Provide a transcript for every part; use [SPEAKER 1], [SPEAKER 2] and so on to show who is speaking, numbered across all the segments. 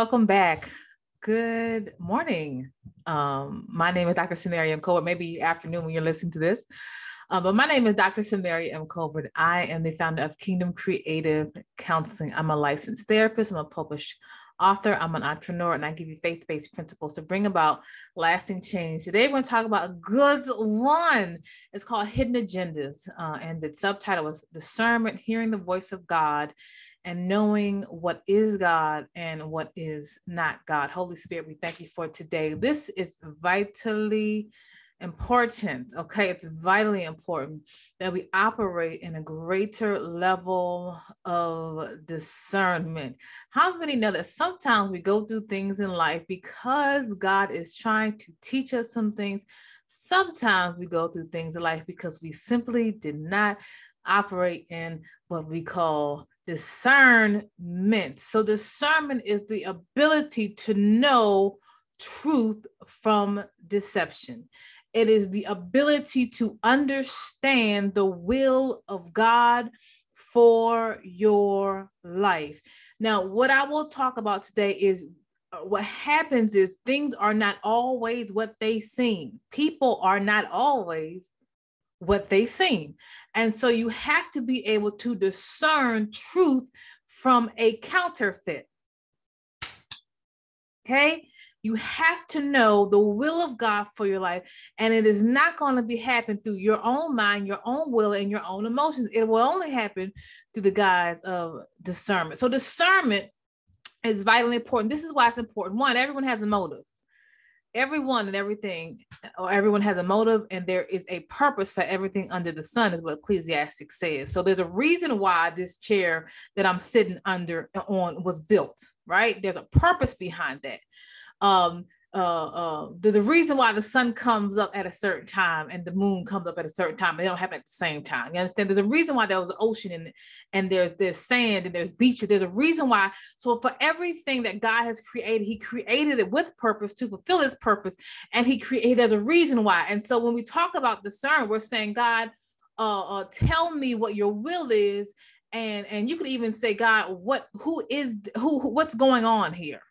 [SPEAKER 1] Welcome back. Good morning. Um, my name is Dr. Samaria M. Colbert. Maybe afternoon when you're listening to this. Uh, but my name is Dr. Samaria M. Colbert. I am the founder of Kingdom Creative Counseling. I'm a licensed therapist. I'm a published author. I'm an entrepreneur, and I give you faith-based principles to bring about lasting change. Today, we're going to talk about a good one. It's called Hidden Agendas, uh, and the subtitle was Discernment: Hearing the Voice of God and knowing what is God and what is not God. Holy Spirit, we thank you for today. This is vitally important. Okay, it's vitally important that we operate in a greater level of discernment. How many know that sometimes we go through things in life because God is trying to teach us some things? Sometimes we go through things in life because we simply did not operate in what we call discernment. So, discernment is the ability to know truth from deception. It is the ability to understand the will of God for your life. Now, what I will talk about today is uh, what happens is things are not always what they seem. People are not always what they seem. And so you have to be able to discern truth from a counterfeit. Okay? You have to know the will of God for your life. And it is not going to be happen through your own mind, your own will, and your own emotions. It will only happen through the guise of discernment. So discernment is vitally important. This is why it's important. One, everyone has a motive everyone and everything, or everyone has a motive, and there is a purpose for everything under the sun, is what Ecclesiastic says. So there's a reason why this chair that I'm sitting under on was built, right? There's a purpose behind that. Um, uh, uh, there's a reason why the sun comes up at a certain time and the moon comes up at a certain time. They don't happen at the same time. You understand? There's a reason why there was an ocean and and there's there's sand and there's beaches. There's a reason why. So for everything that God has created, He created it with purpose to fulfill His purpose, and He created. There's a reason why. And so when we talk about discern, we're saying, God, uh, uh, tell me what Your will is, and and you could even say, God, what who is who what's going on here,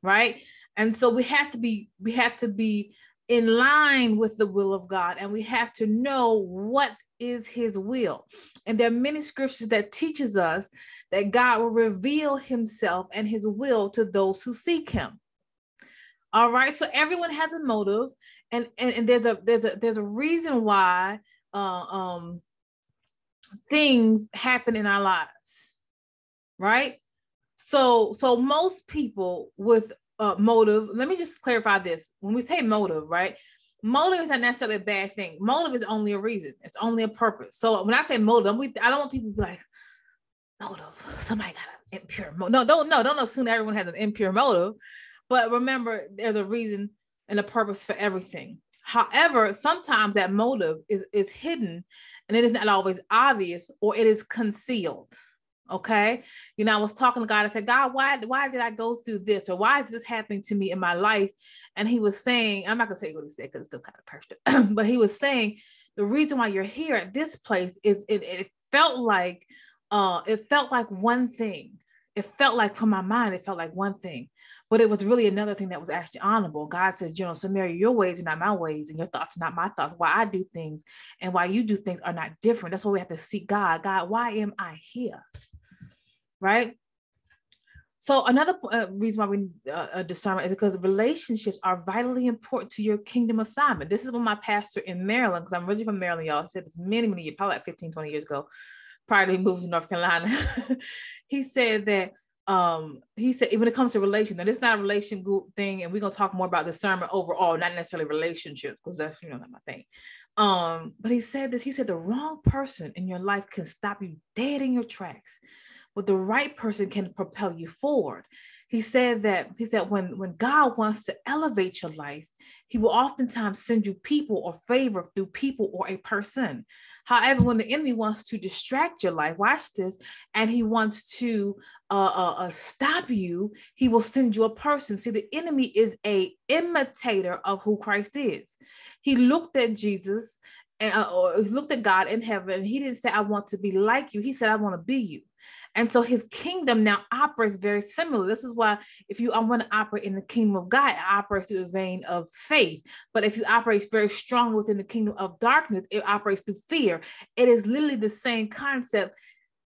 [SPEAKER 1] right? And so we have to be we have to be in line with the will of God and we have to know what is his will. And there are many scriptures that teaches us that God will reveal himself and his will to those who seek him. All right. So everyone has a motive and, and, and there's a there's a there's a reason why uh, um things happen in our lives. Right? So so most people with uh, motive. Let me just clarify this. When we say motive, right? Motive is not necessarily a bad thing. Motive is only a reason. It's only a purpose. So when I say motive, I don't want people to be like, motive. Somebody got an impure motive. No, don't no, don't assume everyone has an impure motive. But remember, there's a reason and a purpose for everything. However, sometimes that motive is, is hidden and it is not always obvious or it is concealed. Okay. You know, I was talking to God. I said, God, why, why did I go through this? Or why is this happening to me in my life? And he was saying, I'm not gonna tell you what he said because it's still kind of personal, but he was saying the reason why you're here at this place is it, it felt like uh it felt like one thing. It felt like from my mind, it felt like one thing, but it was really another thing that was actually honorable. God says, you know, Samaria, your ways are not my ways, and your thoughts are not my thoughts. Why I do things and why you do things are not different. That's why we have to seek God. God, why am I here? Right? So another uh, reason why we uh, uh, discernment is because relationships are vitally important to your kingdom assignment. This is what my pastor in Maryland, because I'm originally from Maryland, y'all said this many, many years, probably like 15, 20 years ago, prior to moved to North Carolina. he said that um, he said when it comes to relation, and it's not a relation group thing, and we're gonna talk more about discernment overall, not necessarily relationships, because that's you know not my thing. Um, but he said this, he said the wrong person in your life can stop you dead in your tracks but the right person can propel you forward. He said that he said when when God wants to elevate your life, he will oftentimes send you people or favor through people or a person. However, when the enemy wants to distract your life, watch this, and he wants to uh, uh, uh, stop you, he will send you a person. See, the enemy is a imitator of who Christ is. He looked at Jesus and uh, looked at God in heaven. He didn't say, I want to be like you. He said, I want to be you. And so his kingdom now operates very similar. This is why if you want to operate in the kingdom of God, it operates through a vein of faith. But if you operate very strong within the kingdom of darkness, it operates through fear. It is literally the same concept,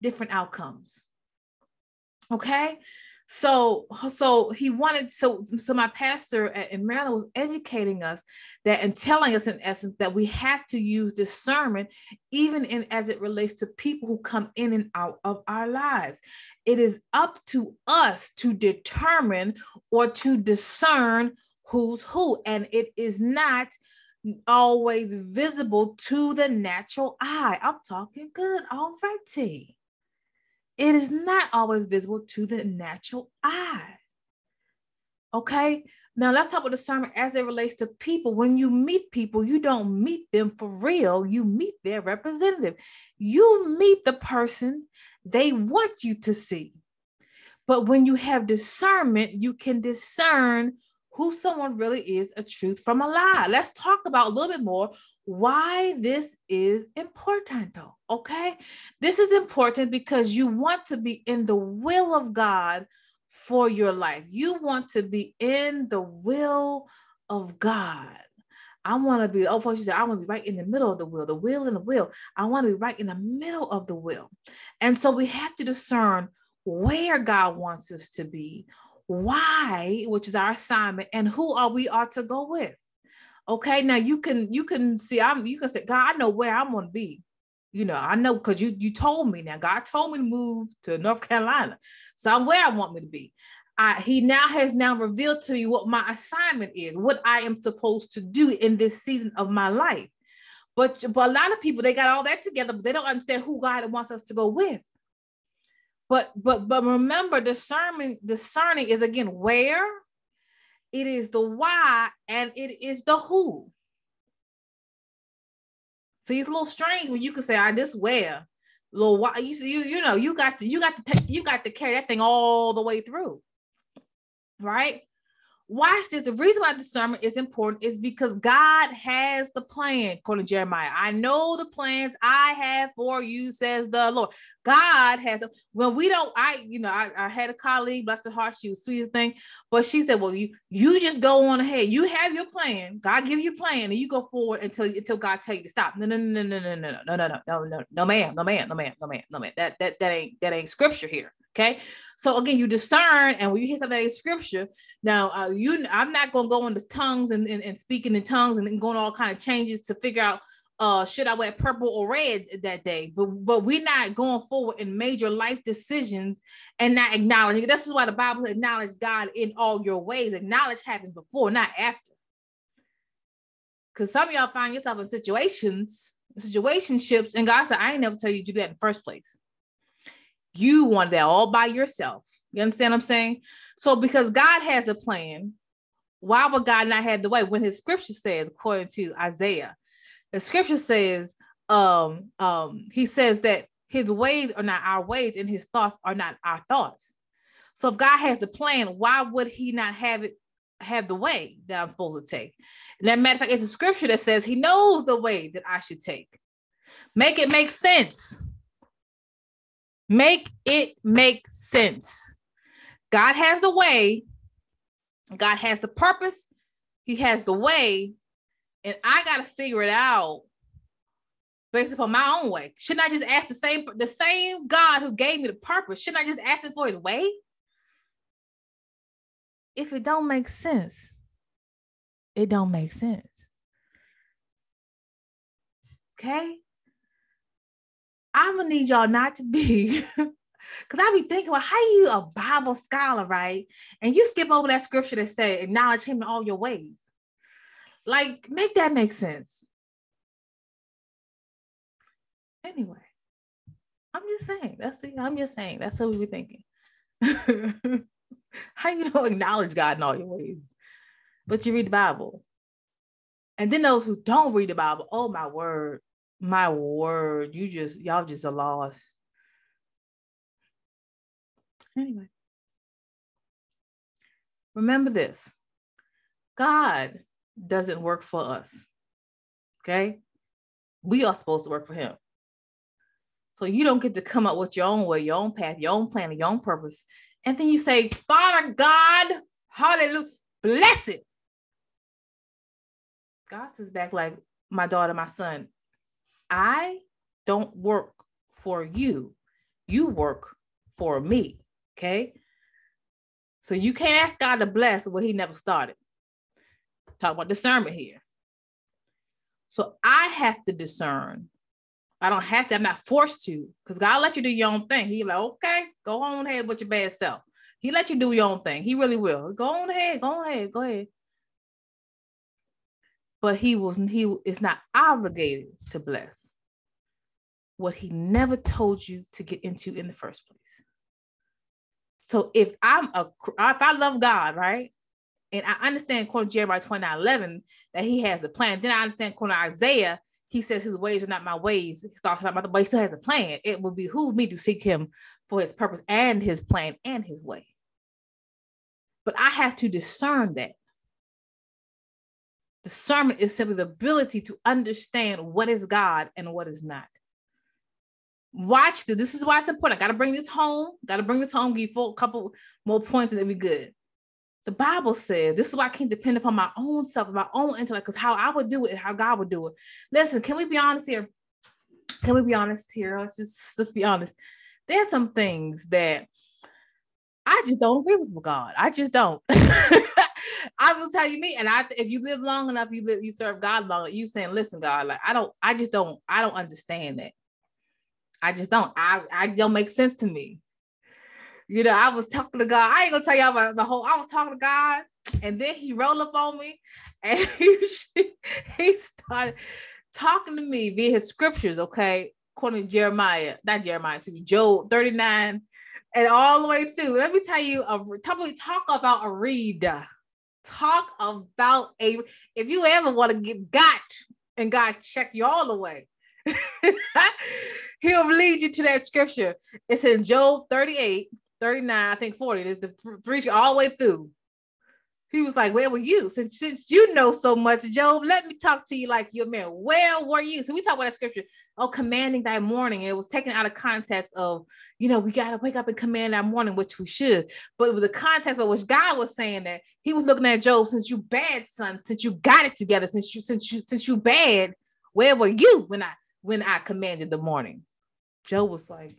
[SPEAKER 1] different outcomes. Okay. So, so he wanted so so my pastor in Maryland was educating us that and telling us in essence that we have to use discernment even in as it relates to people who come in and out of our lives. It is up to us to determine or to discern who's who, and it is not always visible to the natural eye. I'm talking good, all righty it is not always visible to the natural eye. Okay, now let's talk about discernment as it relates to people. When you meet people, you don't meet them for real, you meet their representative. You meet the person they want you to see. But when you have discernment, you can discern who someone really is a truth from a lie. Let's talk about a little bit more why this is important, though. okay? This is important because you want to be in the will of God for your life. You want to be in the will of God. I want to be, oh, folks, you said, I want to be right in the middle of the will, the will and the will. I want to be right in the middle of the will. And so we have to discern where God wants us to be, why, which is our assignment, and who are we are to go with. Okay, now you can you can see I'm you can say, God, I know where I'm gonna be. You know, I know because you you told me now. God told me to move to North Carolina. So I'm where I want me to be. I, he now has now revealed to me what my assignment is, what I am supposed to do in this season of my life. But, but a lot of people they got all that together, but they don't understand who God wants us to go with. But but but remember, discerning discerning is again where it is the why and it is the who. See, it's a little strange when you can say, "I this where." Little why you see you you know you got to you got to you got to carry that thing all the way through, right? Watch this. The reason why discernment is important is because God has the plan, according to Jeremiah. I know the plans I have for you, says the Lord. God has them. When we don't, I, you know, I, I had a colleague, bless her heart, she was sweetest thing, but she said, Well, you you just go on ahead. You have your plan. God give you a plan, and you go forward until until God tell you to stop. No, no, no, no, no, no, no, no, no, no, no, no, no, no, ma'am, no, ma'am, no, ma'am, no, ma'am, no, ma'am. That that that ain't that ain't scripture here. Okay. So again, you discern, and when you hear something in scripture, now uh, you I'm not gonna go into tongues and, and, and speaking in tongues and going all kind of changes to figure out uh should I wear purple or red that day. But but we're not going forward in major life decisions and not acknowledging. This is why the Bible says acknowledge God in all your ways. Acknowledge happens before, not after. Because some of y'all find yourself in situations, situationships, and God said, I ain't never tell you to do that in the first place. You want that all by yourself. You understand what I'm saying? So because God has a plan, why would God not have the way? When his scripture says, according to Isaiah, the scripture says, um, um, he says that his ways are not our ways and his thoughts are not our thoughts. So if God has the plan, why would he not have it have the way that I'm supposed to take? And that matter of fact, it's a scripture that says he knows the way that I should take. Make it make sense. Make it make sense. God has the way, God has the purpose, He has the way, and I got to figure it out based upon my own way. Shouldn't I just ask the same the same God who gave me the purpose? Shouldn't I just ask him for his way? If it don't make sense, it don't make sense. Okay? I'm gonna need y'all not to be, because I be thinking, well, how you a Bible scholar, right? And you skip over that scripture that say, acknowledge him in all your ways. Like, make that make sense. Anyway, I'm just saying. That's it. I'm just saying. That's what we be thinking. how you don't acknowledge God in all your ways, but you read the Bible. And then those who don't read the Bible, oh my word, my word, you just y'all just a loss. Anyway, remember this God doesn't work for us. Okay? We are supposed to work for him. So you don't get to come up with your own way, your own path, your own plan, your own purpose. And then you say, Father God, hallelujah, bless it. God says back like, my daughter, my son, I don't work for you. You work for me. Okay. So you can't ask God to bless what he never started. Talk about discernment here. So I have to discern. I don't have to, I'm not forced to, because God let you do your own thing. He like, okay, go on ahead with your bad self. He let you do your own thing. He really will. Go on ahead, go on ahead, go ahead. But he was he is not obligated to bless what he never told you to get into in the first place. So if I'm a if I love God, right? And I understand according to Jeremiah 29 11 that he has the plan. Then I understand according to Isaiah, he says his ways are not my ways. He starts talking about the but he still has a plan. It will behoove me to seek him for his purpose and his plan and his way. But I have to discern that. Discernment is simply the ability to understand what is God and what is not. Watch this. This is why it's important. I got to bring this home. Got to bring this home. Give you a couple more points and it'll be good. The Bible says this is why I can't depend upon my own self, my own intellect, because how I would do it how God would do it. Listen, can we be honest here? Can we be honest here? Let's just let's be honest. There's some things that I just don't agree with God. I just don't. I will tell you me, and I if you live long enough, you live, you serve God long. You saying, listen, God, like I don't, I just don't, I don't understand that. I just don't. I, I don't make sense to me. You know, I was talking to God. I ain't gonna tell y'all about the whole. I was talking to God, and then he rolled up on me, and he, he started talking to me via his scriptures. Okay, according to Jeremiah, not Jeremiah, excuse me, Job 39 and all the way through. Let me tell you, a, talk about a read. Talk about a. If you ever want to get got and God check you all the way, He'll lead you to that scripture. It's in Job 38, 39, I think 40. It's the three all the way through. He was like, Where were you? Since, since you know so much, Job, let me talk to you like you're a man. Where were you? So we talk about that scripture, oh, commanding thy morning. It was taken out of context of, you know, we got to wake up and command our morning, which we should. But with the context of which God was saying that he was looking at Job, since you bad, son, since you got it together, since you, since you, since you bad, where were you when I, when I commanded the morning? Job was like,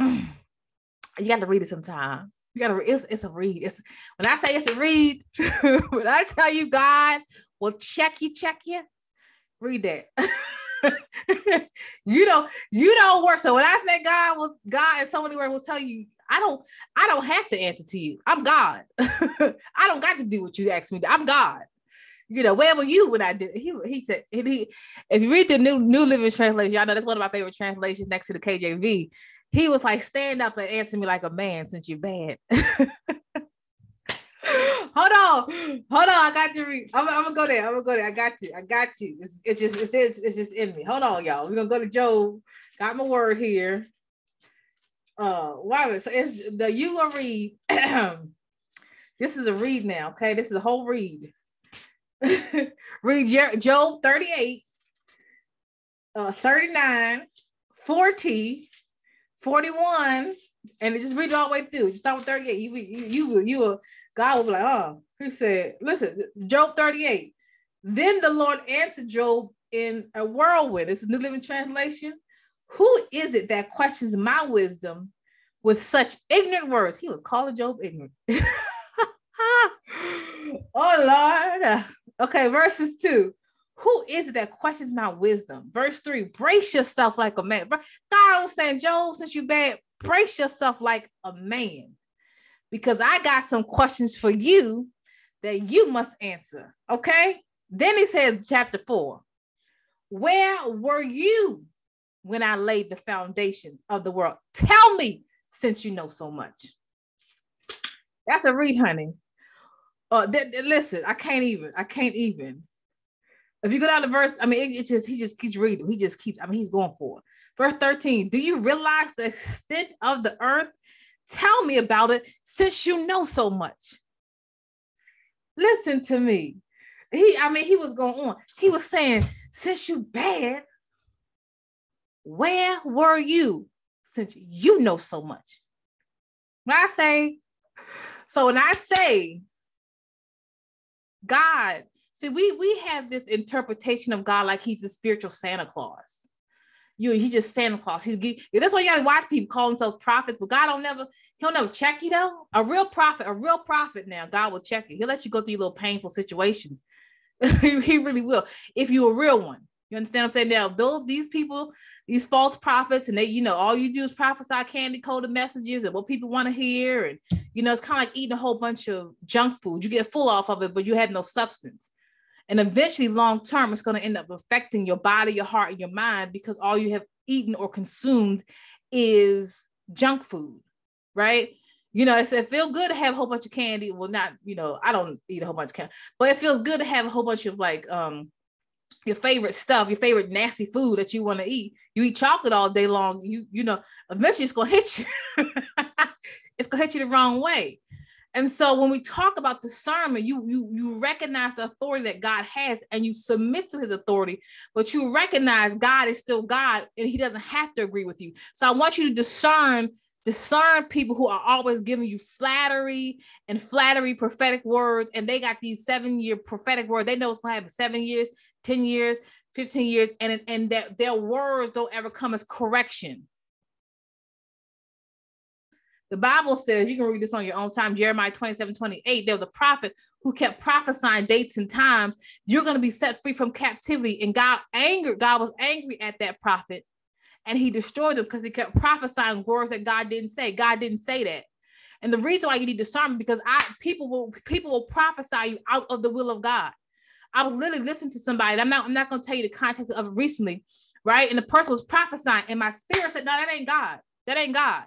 [SPEAKER 1] mm, you got to read it sometime. You gotta it's, it's a read. It's when I say it's a read, when I tell you God will check you, check you, read that. you don't you don't work. So when I say God will God in so many words will tell you, I don't I don't have to answer to you. I'm God. I don't got to do what you ask me. To. I'm God. You know, where were you when I did? He he said he if you read the new New Living Translation, y'all know that's one of my favorite translations next to the KJV he was like, stand up and answer me like a man since you're bad. hold on, hold on. I got to read. I'm, I'm, gonna go there. I'm gonna go there. I got to. I got to. It's, just it's, it's it's just in me. Hold on, y'all. We're gonna go to Job. Got my word here. Uh, wow. So it's the you will read. this is a read now. Okay, this is a whole read. read Jer- Job 38, uh, 39, 40, 41, and just read all the way through. Just start with 38. You you you you will God will be like, oh, he said, listen, Job 38. Then the Lord answered Job in a whirlwind. This is New Living Translation. Who is it that questions my wisdom with such ignorant words? He was calling Job ignorant. oh Lord. Okay, verses two. Who is it that questions my wisdom? Verse three, brace yourself like a man. God was saying, Job, since you bad, brace yourself like a man. Because I got some questions for you that you must answer. Okay. Then he said, chapter four, where were you when I laid the foundations of the world? Tell me since you know so much. That's a read, honey. Uh, th- th- listen, I can't even. I can't even. If you go down to verse, I mean, it, it, just he just keeps reading. He just keeps. I mean, he's going for it. Verse thirteen. Do you realize the extent of the earth? Tell me about it, since you know so much. Listen to me. He, I mean, he was going on. He was saying, since you bad, Where were you since you know so much? When I say, so when I say God, see, we we have this interpretation of God like he's a spiritual Santa Claus. You he's just Santa Claus. He's that's why you gotta watch people call themselves prophets, but God don't never, he'll never check you though. A real prophet, a real prophet now, God will check you. He'll let you go through little painful situations. he really will, if you're a real one. You understand what I'm saying? Now, those these people, these false prophets, and they, you know, all you do is prophesy candy coated messages and what people want to hear. And you know, it's kind of like eating a whole bunch of junk food. You get full off of it, but you had no substance. And eventually, long term, it's going to end up affecting your body, your heart, and your mind because all you have eaten or consumed is junk food, right? You know, it's, it feels good to have a whole bunch of candy. Well, not, you know, I don't eat a whole bunch of candy, but it feels good to have a whole bunch of like um your favorite stuff, your favorite nasty food that you want to eat. You eat chocolate all day long, you you know, eventually it's gonna hit you. it's gonna hit you the wrong way. And so when we talk about discernment, you you you recognize the authority that God has and you submit to his authority, but you recognize God is still God and he doesn't have to agree with you. So I want you to discern discern people who are always giving you flattery and flattery prophetic words and they got these 7 year prophetic words. They know it's going to happen 7 years, 10 years, 15 years and and that their words don't ever come as correction the Bible says, you can read this on your own time, Jeremiah 27 28. There was a prophet who kept prophesying dates and times. You're going to be set free from captivity. And God angered, God was angry at that prophet and he destroyed them because he kept prophesying words that God didn't say. God didn't say that. And the reason why you need discernment because I people will people will prophesy you out of the will of God. I was literally listening to somebody. I'm not I'm not going to tell you the context of it recently, right? And the person was prophesying, and my spirit said, "No, that ain't God. That ain't God."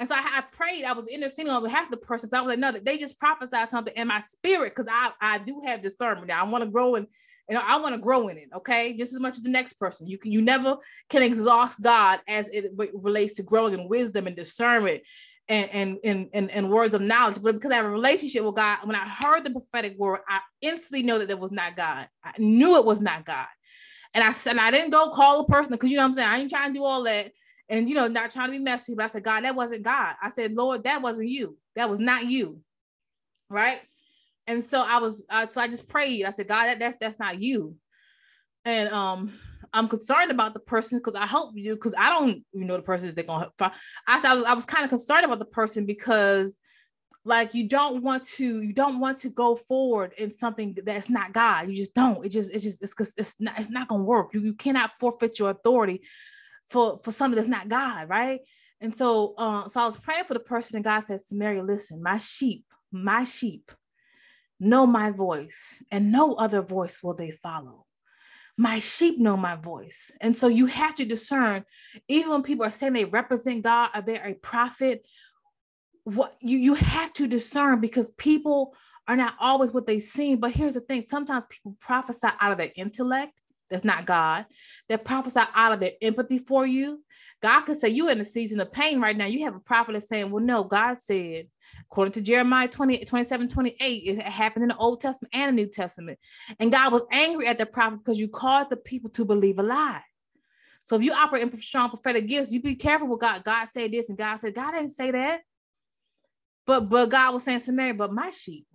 [SPEAKER 1] And so I, I prayed, I was interceding on behalf of the person. So I was like, no, they just prophesied something in my spirit because I, I do have discernment now. I want to grow in, you know, I want to grow in it, okay? Just as much as the next person. You can you never can exhaust God as it relates to growing in wisdom and discernment and, and, and, and, words of knowledge. But because I have a relationship with God, when I heard the prophetic word, I instantly know that it was not God. I knew it was not God. And I said, I didn't go call a person because you know what I'm saying? I ain't trying to do all that and you know, not trying to be messy, but I said, God, that wasn't God. I said, Lord, that wasn't you. That was not you. Right. And so I was, uh, so I just prayed. I said, God, that, that's that's not you. And um, I'm concerned about the person because I hope you, because I don't you know the person they're gonna help. I said I was, I was kind of concerned about the person because like you don't want to you don't want to go forward in something that's not God. You just don't. It just it's just it's it's not it's not gonna work. You you cannot forfeit your authority for for something that's not God, right? And so, uh, so I was praying for the person, and God says Samaria, "Listen, my sheep, my sheep, know my voice, and no other voice will they follow." My sheep know my voice. And so you have to discern, even when people are saying they represent God, are they a prophet? What you you have to discern because people are not always what they seem. But here's the thing: sometimes people prophesy out of their intellect, that's not God, that prophesy out of their empathy for you. God could say, You're in a season of pain right now. You have a prophet that's saying, Well, no, God said, according to Jeremiah 20, 27, 28, it happened in the Old Testament and the New Testament. And God was angry at the prophet because you caused the people to believe a lie. So if you operate in strong prophetic gifts, you be careful with God. God said this, and God said, God didn't say that. But but God was saying Mary, but my sheep,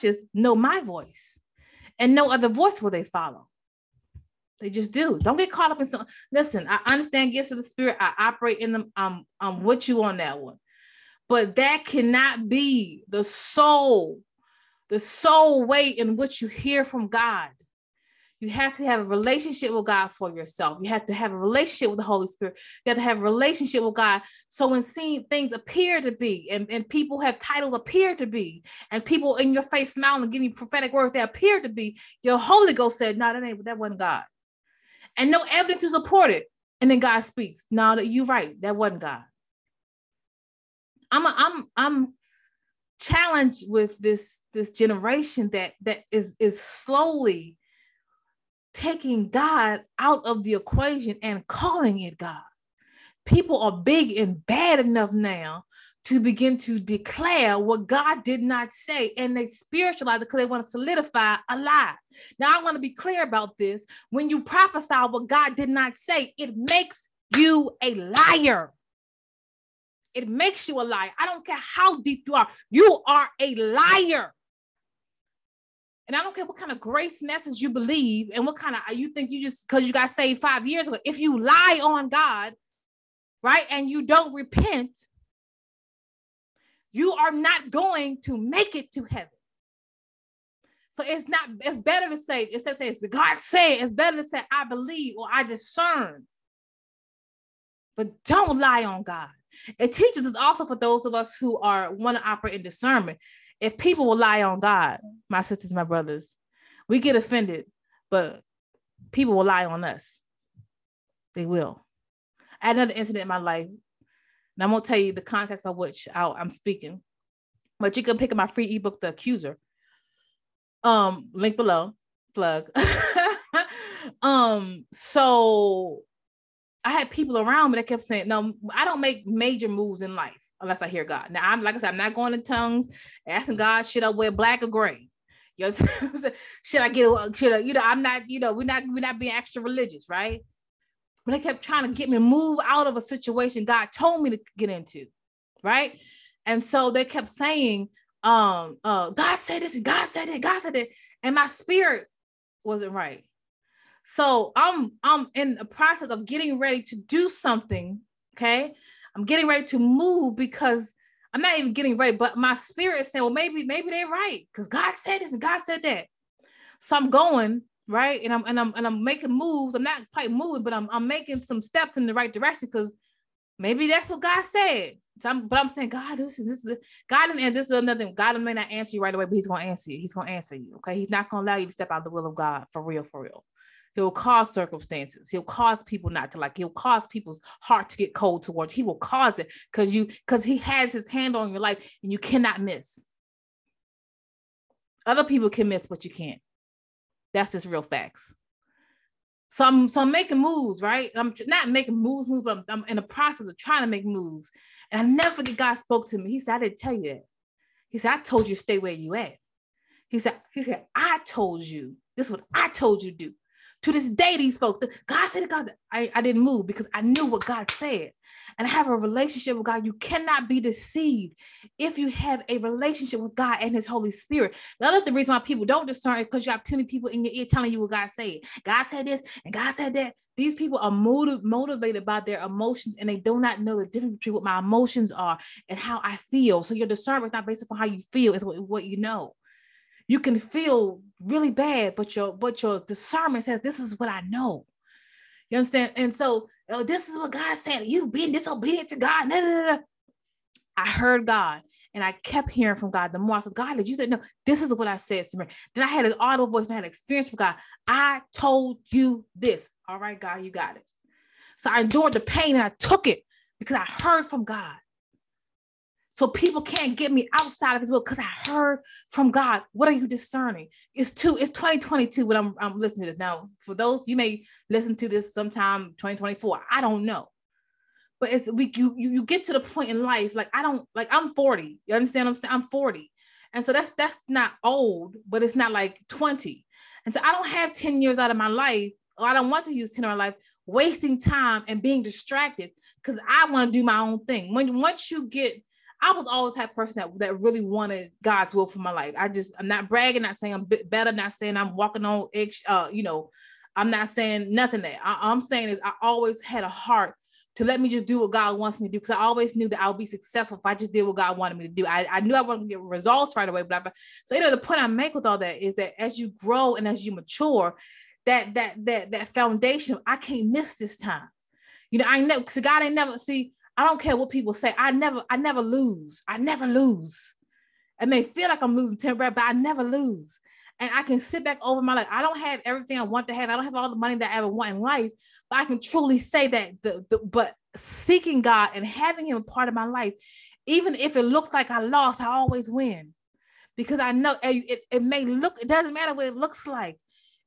[SPEAKER 1] this, know my voice, and no other voice will they follow. They just do. Don't get caught up in some. Listen, I understand gifts of the spirit. I operate in them. I'm I'm with you on that one, but that cannot be the sole, the sole way in which you hear from God. You have to have a relationship with God for yourself. You have to have a relationship with the Holy Spirit. You have to have a relationship with God. So when seeing things appear to be, and, and people have titles appear to be, and people in your face smiling and giving you prophetic words that appear to be, your Holy Ghost said, No, that ain't that wasn't God and no evidence to support it. And then God speaks. No, that you're right. That wasn't God. I'm a, I'm I'm challenged with this this generation that that is is slowly taking God out of the equation and calling it God. People are big and bad enough now to begin to declare what God did not say and they spiritualize it because they want to solidify a lie. Now, I want to be clear about this. When you prophesy what God did not say, it makes you a liar. It makes you a liar. I don't care how deep you are, you are a liar. And I don't care what kind of grace message you believe and what kind of you think you just because you got saved five years ago. If you lie on God, right, and you don't repent, you are not going to make it to heaven. So it's not, it's better to say, it says, it's God say, it's better to say, I believe or I discern. But don't lie on God. It teaches us also for those of us who are want to operate in discernment if people will lie on God, my sisters, my brothers, we get offended, but people will lie on us. They will. I had another incident in my life, and I won't tell you the context of which i am speaking, but you can pick up my free ebook, The Accuser. Um, link below, plug. um, so I had people around me that kept saying, "No, I don't make major moves in life unless I hear God." Now, I'm like I said, I'm not going in tongues, asking God, should I wear black or gray? You know, should I get a, should I, you know, I'm not, you know, we're not, we're not being extra religious, right? But they kept trying to get me to move out of a situation God told me to get into, right? And so they kept saying, um, uh, God said this God said it, God said it, and my spirit wasn't right. So I'm I'm in the process of getting ready to do something. Okay. I'm getting ready to move because I'm not even getting ready, but my spirit is saying, well, maybe, maybe they're right. Because God said this and God said that. So I'm going, right? And I'm and I'm and I'm making moves. I'm not quite moving, but I'm I'm making some steps in the right direction because maybe that's what God said. So I'm, but I'm saying, God, this is this is God, and this is another. God may not answer you right away, but He's gonna answer you. He's gonna answer you. Okay, He's not gonna allow you to step out of the will of God for real, for real. He'll cause circumstances. He'll cause people not to like. He'll cause people's heart to get cold towards. He will cause it because you because he has his hand on your life and you cannot miss. Other people can miss, but you can't. That's just real facts. So I'm so I'm making moves, right? I'm not making moves, moves, but I'm, I'm in the process of trying to make moves. And I never forget God spoke to me. He said, I didn't tell you that. He said, I told you to stay where you at. He said, he said, I told you. This is what I told you to do. To this day, these folks, God said to God, I, I didn't move because I knew what God said. And I have a relationship with God. You cannot be deceived if you have a relationship with God and His Holy Spirit. The other the reason why people don't discern is because you have too many people in your ear telling you what God said. God said this and God said that. These people are motiv- motivated by their emotions and they do not know the difference between what my emotions are and how I feel. So your discernment is not based upon how you feel, it's what, what you know you can feel really bad, but your but your discernment says this is what I know. You understand? And so oh, this is what God said. You being disobedient to God. Nah, nah, nah. I heard God and I kept hearing from God. The more I said, God, did you say no? This is what I said to me. Then I had an audible voice and I had experience with God. I told you this. All right, God, you got it. So I endured the pain and I took it because I heard from God. So people can't get me outside of his will because I heard from God. What are you discerning? It's two, it's 2022 when I'm, I'm listening to this. Now, for those you may listen to this sometime 2024. I don't know. But it's we you you, you get to the point in life, like I don't like I'm 40. You understand I'm saying? I'm 40. And so that's that's not old, but it's not like 20. And so I don't have 10 years out of my life, or I don't want to use 10 of my life wasting time and being distracted because I want to do my own thing. When once you get I was always the type person that, that really wanted God's will for my life. I just, I'm not bragging, not saying I'm better, not saying I'm walking on, uh, you know, I'm not saying nothing that I, am saying is I always had a heart to let me just do what God wants me to do because I always knew that I'll be successful if I just did what God wanted me to do. I, I knew I wasn't get results right away, but I, so you know the point I make with all that is that as you grow and as you mature, that that that that foundation I can't miss this time. You know, I know because God ain't never see. I don't care what people say. I never, I never lose. I never lose. It may feel like I'm losing temporary, but I never lose. And I can sit back over my life. I don't have everything I want to have. I don't have all the money that I ever want in life, but I can truly say that the, the but seeking God and having him part of my life, even if it looks like I lost, I always win. Because I know it, it may look, it doesn't matter what it looks like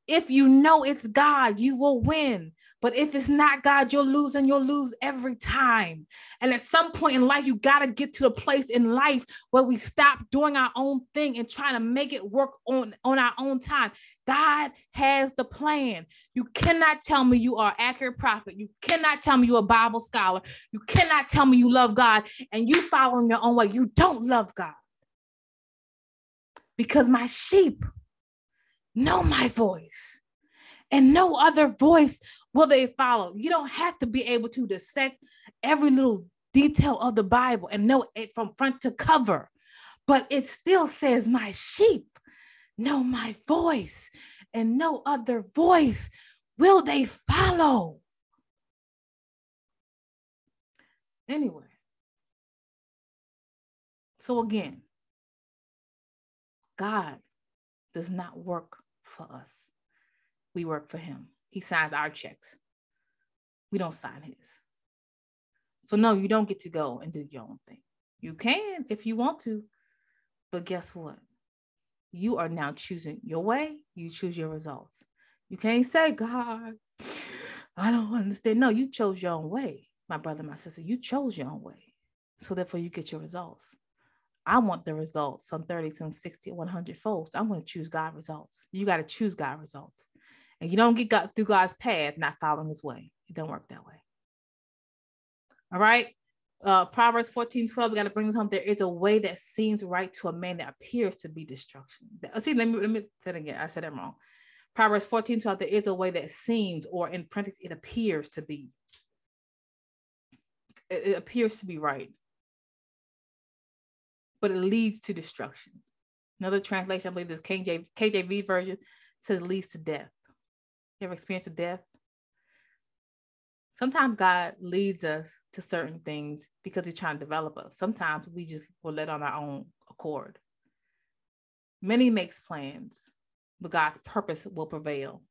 [SPEAKER 1] If you know it's God, you will win. But if it's not God, you'll lose and you'll lose every time. And at some point in life, you got to get to the place in life where we stop doing our own thing and trying to make it work on, on our own time. God has the plan. You cannot tell me you are accurate prophet. You cannot tell me you're a Bible scholar. You cannot tell me you love God and you follow in your own way. You don't love God. Because my sheep know my voice and no other voice will they follow. You don't have to be able to dissect every little detail of the Bible and know it from front to cover, but it still says, My sheep know my voice, and no other voice will they follow. Anyway, so again, God does not work for us, we work for Him. He signs our checks. We don't sign his. So, no, you don't get to go and do your own thing. You can if you want to, but guess what? You are now choosing your way, you choose your results. You can't say, God, I don't understand. No, you chose your own way, my brother, my sister. You chose your own way. So, therefore, you get your results. I want the results, some 30, some 60, 100 folds. I'm going to choose God results. You got to choose God results. And you don't get God through God's path not following his way. It don't work that way. All right. Uh, Proverbs 14, 12, we got to bring this home. There is a way that seems right to a man that appears to be destruction. See, let me, let me say it again. I said that wrong. Proverbs 14, 12, there is a way that seems, or in parentheses, it appears to be. It, it appears to be right, but it leads to destruction. Another translation, I believe this KJ, KJV version says leads to death. You ever experienced a death? Sometimes God leads us to certain things because He's trying to develop us. Sometimes we just will let on our own accord. Many makes plans, but God's purpose will prevail.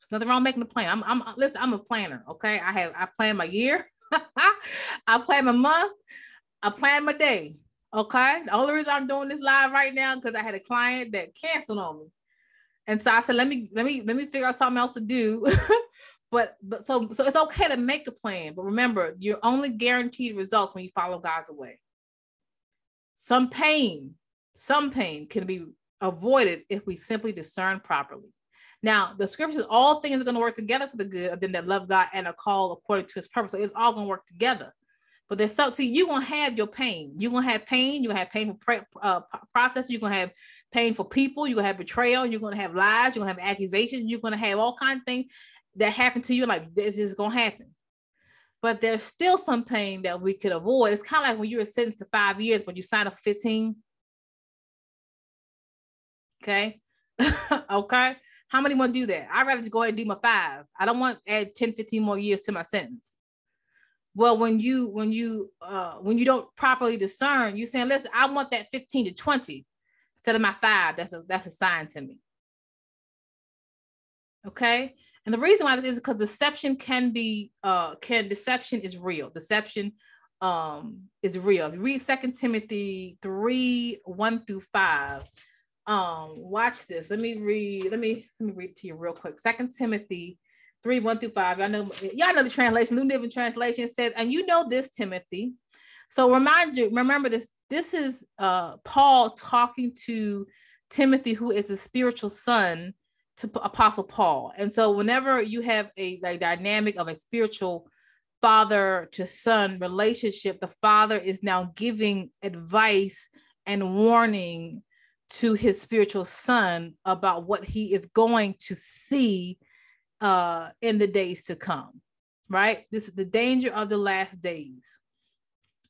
[SPEAKER 1] There's nothing wrong making a plan. I'm, I'm listen, I'm a planner. Okay. I have I plan my year, I plan my month, I plan my day. Okay. The only reason I'm doing this live right now because I had a client that canceled on me. And so I said, let me let me let me figure out something else to do. but but so so it's okay to make a plan, but remember, you're only guaranteed results when you follow God's way. Some pain, some pain can be avoided if we simply discern properly. Now, the scriptures, all things are going to work together for the good of them that love God and are called according to his purpose. So it's all going to work together. But there's so see, you're gonna have your pain. You're gonna have pain, you're gonna have painful pre- uh, process, you're gonna have pain for people, you're gonna have betrayal, you're gonna have lies, you're gonna have accusations, you're gonna have all kinds of things that happen to you. Like this is gonna happen. But there's still some pain that we could avoid. It's kind of like when you were sentenced to five years, but you signed up 15. Okay. okay. How many want to do that? I'd rather just go ahead and do my five. I don't want to add 10, 15 more years to my sentence well when you when you uh when you don't properly discern you saying listen i want that 15 to 20 instead of my five. That's a that's a sign to me. Okay? And the reason why this is because deception can be uh can deception is real. Deception um is real. If you read second timothy 3 1 through 5 um watch this. Let me read let me let me read to you real quick. Second timothy 3, 1 through 5. Y'all know, y'all know the translation, New Living Translation says, and you know this, Timothy. So remind you, remember this, this is uh Paul talking to Timothy, who is a spiritual son to Apostle Paul. And so whenever you have a like dynamic of a spiritual father to son relationship, the father is now giving advice and warning to his spiritual son about what he is going to see uh, in the days to come, right? This is the danger of the last days.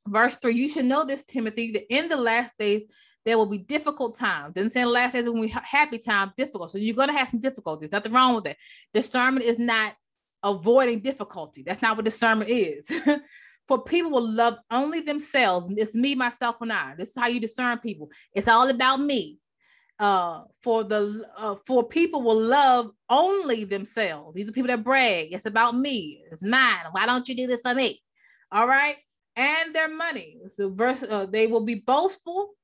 [SPEAKER 1] Verse three, you should know this, Timothy, that in the last days, there will be difficult times. Didn't say the last days when we happy time, difficult. So you're going to have some difficulties. Nothing wrong with that. Discernment is not avoiding difficulty. That's not what discernment is. For people will love only themselves. It's me, myself, and I. This is how you discern people. It's all about me uh for the uh, for people will love only themselves. These are people that brag. It's about me. It's mine. Why don't you do this for me? All right? And their money. So verse uh, they will be boastful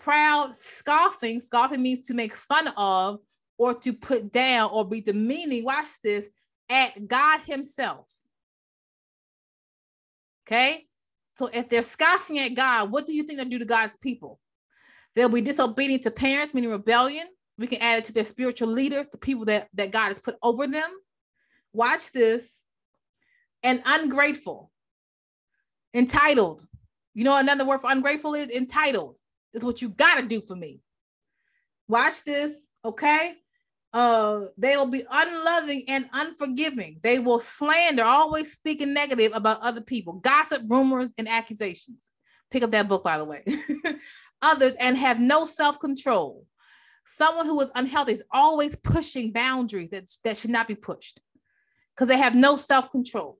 [SPEAKER 1] proud scoffing. Scoffing means to make fun of or to put down or be demeaning, watch this, at God Himself. Okay. So if they're scoffing at God, what do you think they do to God's people? They'll be disobedient to parents, meaning rebellion. We can add it to their spiritual leaders, the people that, that God has put over them. Watch this. And ungrateful, entitled. You know, another word for ungrateful is entitled. Is what you got to do for me. Watch this. Okay uh they will be unloving and unforgiving they will slander always speaking negative about other people gossip rumors and accusations pick up that book by the way others and have no self-control someone who is unhealthy is always pushing boundaries that, that should not be pushed because they have no self-control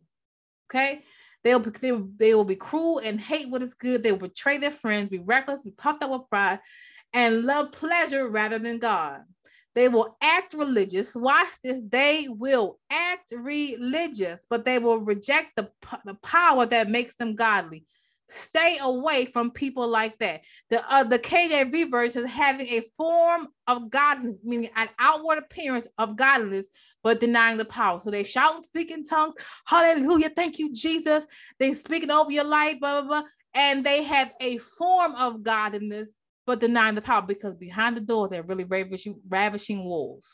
[SPEAKER 1] okay they'll be, they, they will be cruel and hate what is good they will betray their friends be reckless be puffed up with pride and love pleasure rather than god they will act religious. Watch this. They will act religious, but they will reject the, the power that makes them godly. Stay away from people like that. The uh, the KJV version is having a form of godliness, meaning an outward appearance of godliness, but denying the power. So they shout and speak in tongues. Hallelujah. Thank you, Jesus. They speaking over your life, blah, blah, blah. And they have a form of godliness, but denying the power because behind the door, they're really ravishing, ravishing wolves.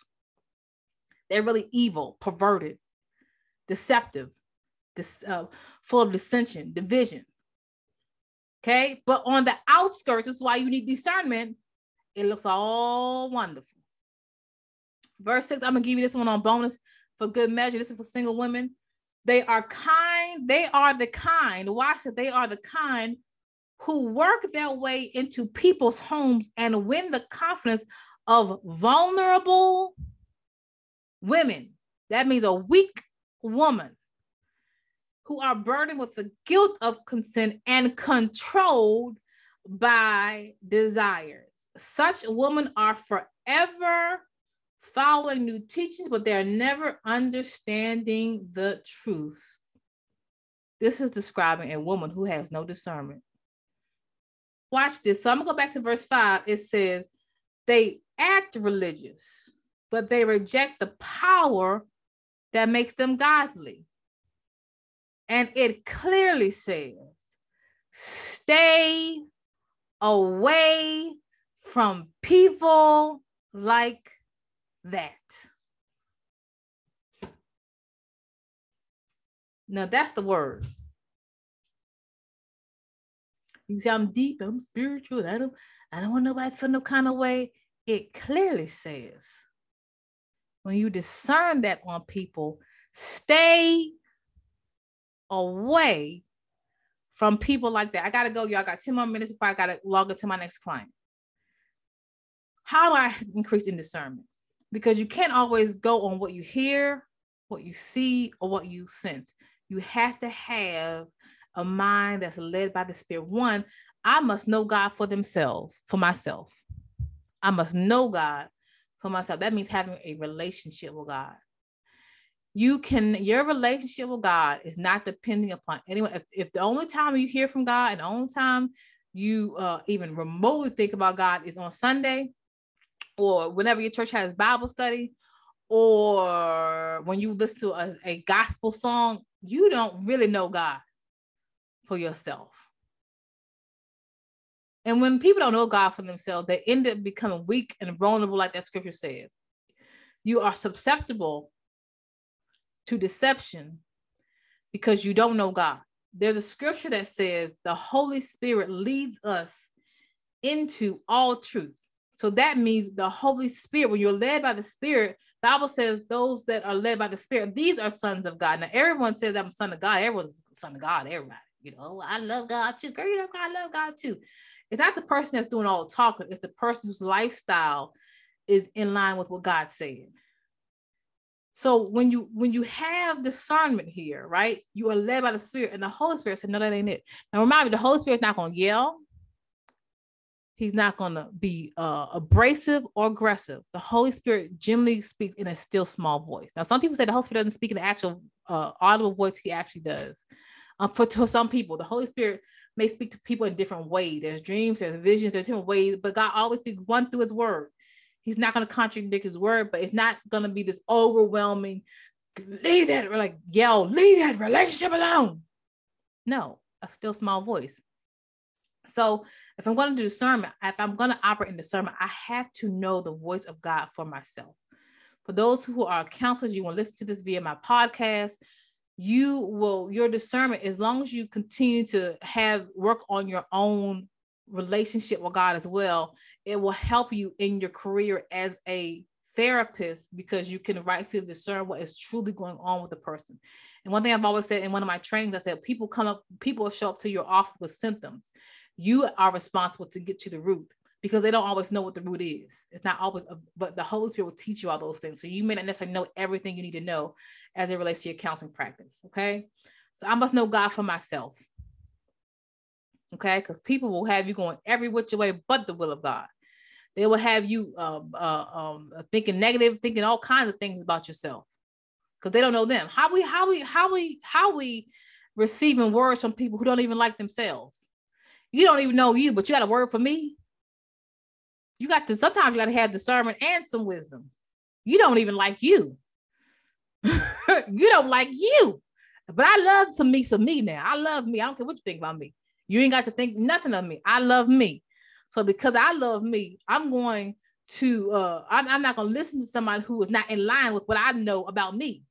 [SPEAKER 1] They're really evil, perverted, deceptive, this, uh, full of dissension, division. Okay, but on the outskirts, this is why you need discernment. It looks all wonderful. Verse six, I'm gonna give you this one on bonus for good measure. This is for single women. They are kind, they are the kind, watch it, they are the kind who work their way into people's homes and win the confidence of vulnerable women. That means a weak woman who are burdened with the guilt of consent and controlled by desires. Such women are forever following new teachings, but they're never understanding the truth. This is describing a woman who has no discernment watch this. So I'm gonna go back to verse five. It says, they act religious, but they reject the power that makes them godly. And it clearly says, stay away from people like that. Now that's the word. You say I'm deep, I'm spiritual. I don't, I don't want nobody to feel no kind of way. It clearly says when you discern that on people, stay away from people like that. I gotta go, y'all. I got 10 more minutes before I gotta log into my next client. How do I increase in discernment? Because you can't always go on what you hear, what you see, or what you sense. You have to have a mind that's led by the Spirit. One, I must know God for themselves, for myself. I must know God for myself. That means having a relationship with God. You can, your relationship with God is not depending upon anyone. If, if the only time you hear from God and the only time you uh, even remotely think about God is on Sunday or whenever your church has Bible study or when you listen to a, a gospel song, you don't really know God for yourself. And when people don't know God for themselves, they end up becoming weak and vulnerable, like that scripture says. You are susceptible to deception because you don't know God. There's a scripture that says the Holy Spirit leads us into all truth. So that means the Holy Spirit, when you're led by the Spirit, Bible says those that are led by the Spirit, these are sons of God. Now, everyone says I'm a son of God. Everyone's a son of God, everybody. You know, I love God too. Girl, you know, I love God too. It's not the person that's doing all the talking, it's the person whose lifestyle is in line with what God said. So when you when you have discernment here, right, you are led by the Spirit, and the Holy Spirit said, "No, that ain't it." Now remind me, the Holy Spirit's not going to yell. He's not going to be uh, abrasive or aggressive. The Holy Spirit generally speaks in a still small voice. Now, some people say the Holy Spirit doesn't speak in the actual uh, audible voice. He actually does. Um, for to some people, the Holy Spirit may speak to people in different ways. There's dreams, there's visions, there's different ways, but God always speaks one through His Word. He's not going to contradict his word, but it's not going to be this overwhelming, leave that, like yell, leave that relationship alone. No, a still small voice. So if I'm going to do discernment, if I'm going to operate in discernment, I have to know the voice of God for myself. For those who are counselors, you want to listen to this via my podcast. You will, your discernment, as long as you continue to have work on your own relationship with God as well, it will help you in your career as a therapist because you can rightfully discern what is truly going on with the person. And one thing I've always said in one of my trainings, I said people come up, people show up to your office with symptoms. You are responsible to get to the root because they don't always know what the root is. It's not always, a, but the Holy Spirit will teach you all those things. So you may not necessarily know everything you need to know as it relates to your counseling practice. Okay. So I must know God for myself. Okay. Because people will have you going every which way but the will of God. They will have you uh, uh, um, thinking negative, thinking all kinds of things about yourself because they don't know them. How we, how we, how we, how we receiving words from people who don't even like themselves. You don't even know you, but you got a word for me. You got to sometimes you got to have discernment and some wisdom. You don't even like you. you don't like you. But I love to me some me now. I love me. I don't care what you think about me. You ain't got to think nothing of me. I love me. So because I love me, I'm going to uh I'm, I'm not going to listen to somebody who is not in line with what I know about me.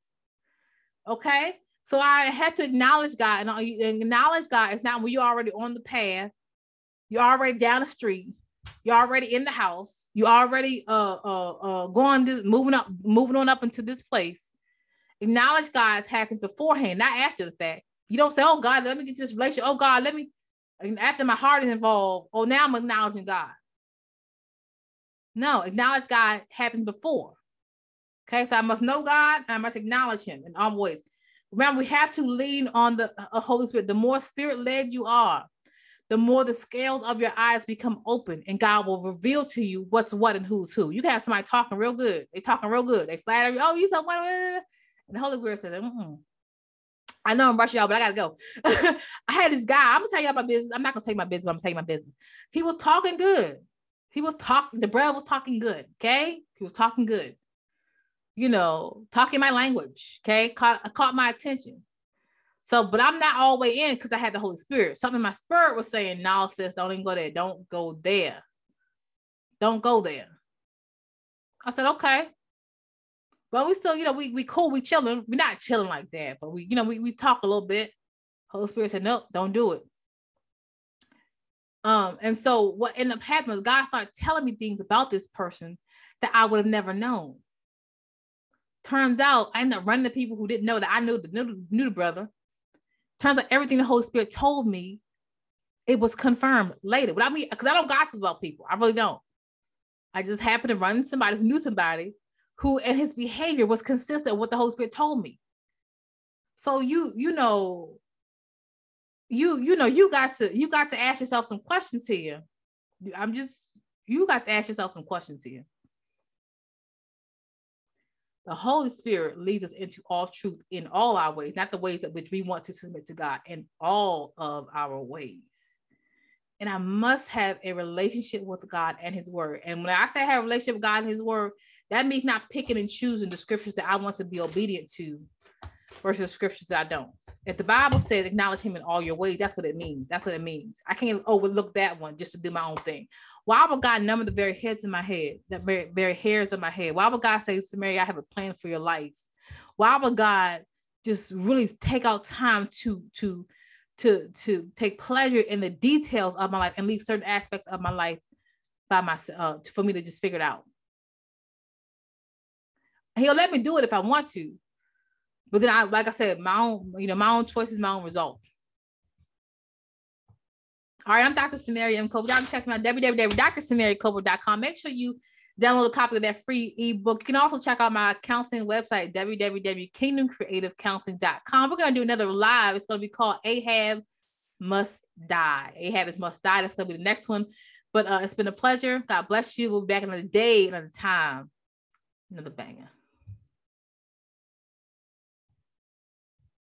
[SPEAKER 1] Okay? So I had to acknowledge God and acknowledge God is not when you're already on the path, you're already down the street, you're already in the house, you're already uh uh uh going this moving up, moving on up into this place. Acknowledge God's happens beforehand, not after the fact. You don't say, Oh God, let me get this relationship. Oh God, let me and after my heart is involved, oh, now I'm acknowledging God. No, acknowledge God happens before. Okay, so I must know God I must acknowledge Him in all ways. Remember, we have to lean on the uh, Holy Spirit. The more spirit led you are, the more the scales of your eyes become open and God will reveal to you what's what and who's who. You can have somebody talking real good. They talking real good. They flatter you. Oh, you so what? And the Holy Spirit says, mm I know I'm rushing y'all, but I gotta go. I had this guy. I'm gonna tell about my business. I'm not gonna tell you my business. I'm gonna tell you my business. He was talking good. He was talking. The brother was talking good. Okay, he was talking good. You know, talking my language. Okay, caught caught my attention. So, but I'm not all the way in because I had the Holy Spirit. Something my spirit was saying, "No, sis, don't even go there. Don't go there. Don't go there." I said, "Okay." But we still, you know, we we cool, we chilling. We're not chilling like that, but we, you know, we, we talk a little bit. Holy Spirit said, Nope, don't do it. Um, and so what ended up happening was God started telling me things about this person that I would have never known. Turns out I ended up running to people who didn't know that I knew the knew, knew the brother. Turns out everything the Holy Spirit told me, it was confirmed later. What I mean, because I don't gossip about people. I really don't. I just happened to run somebody who knew somebody who and his behavior was consistent with what the Holy Spirit told me. So you, you know, you, you know, you got to you got to ask yourself some questions here. I'm just you got to ask yourself some questions here. The Holy Spirit leads us into all truth in all our ways, not the ways that which we want to submit to God, in all of our ways. And I must have a relationship with God and His Word. And when I say have a relationship with God and His Word, that means not picking and choosing the scriptures that I want to be obedient to versus scriptures that I don't. If the Bible says acknowledge him in all your ways, that's what it means. That's what it means. I can't overlook that one just to do my own thing. Why would God number the very heads in my head, the very, very hairs in my head? Why would God say, Mary, I have a plan for your life? Why would God just really take out time to to to to take pleasure in the details of my life and leave certain aspects of my life by myself uh, for me to just figure it out? He'll let me do it if I want to. But then I, like I said, my own, you know, my own choices, my own results. All right, I'm Dr. Samaria M. Coble. Y'all check me out www.drsamaria.com. Make sure you download a copy of that free ebook. You can also check out my counseling website, www.kingdomcreativecounseling.com. We're going to do another live. It's going to be called Ahab Must Die. Ahab is Must Die. That's going to be the next one. But uh, it's been a pleasure. God bless you. We'll be back another day, another time, another banger.